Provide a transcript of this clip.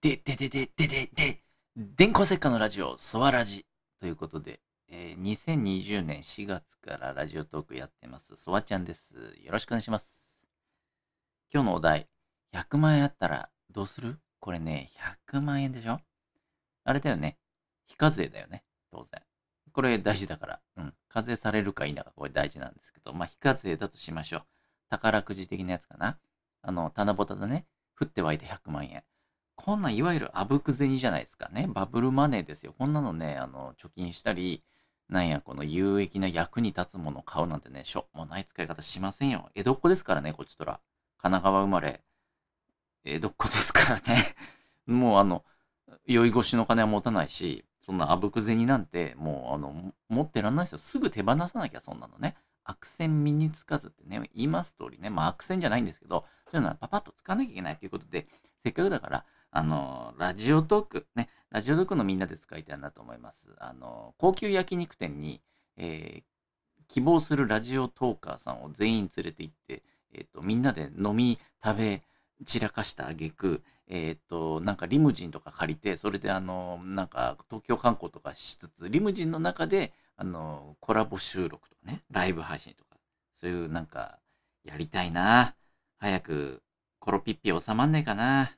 で、で、で、で、で、で、で、電光石火のラジオ、ソワラジということで、えー2020年4月からラジオトークやってます、ソワちゃんです。よろしくお願いします。今日のお題、100万円あったらどうする？これね、100万円でしょ？あれだよね。非課税だよね。当然。これ大事だから。うん。課税されるか否かこれ大事なんですけど、まあ非課税だとしましょう。宝くじ的なやつかな。あの、棚ぼただね。降って湧いて100万円。こんなんいわゆるあぶく銭じゃないですかね。バブルマネーですよ。こんなのね、あの、貯金したり、なんや、この有益な役に立つものを買うなんてね、しょもうない使い方しませんよ。江戸っ子ですからね、こっちとら。神奈川生まれ。江戸っ子ですからね。もうあの、酔い越しの金は持たないし、そんなあぶく銭なんて、もうあの、持ってらんないですよ。すぐ手放さなきゃ、そんなのね。悪戦身につかずってね、言います通りね、まあ悪戦じゃないんですけど、そういうのはパパッと使わなきゃいけないということで、せっかくだから、あの、ラジオトーク、ね、ラジオトークのみんなで使いたいなと思います。あの、高級焼肉店に、えー希望するラジオトーカーさんを全員連れて行って、えっ、と、みんなで飲み、食べ、散らかした挙句、えっ、と、なんかリムジンとか借りて、それであの、なんか東京観光とかしつつ、リムジンの中で、あの、コラボ収録とかね、ライブ配信とか、そういうなんか、やりたいな。早く、コロピッピ収まんねえかな。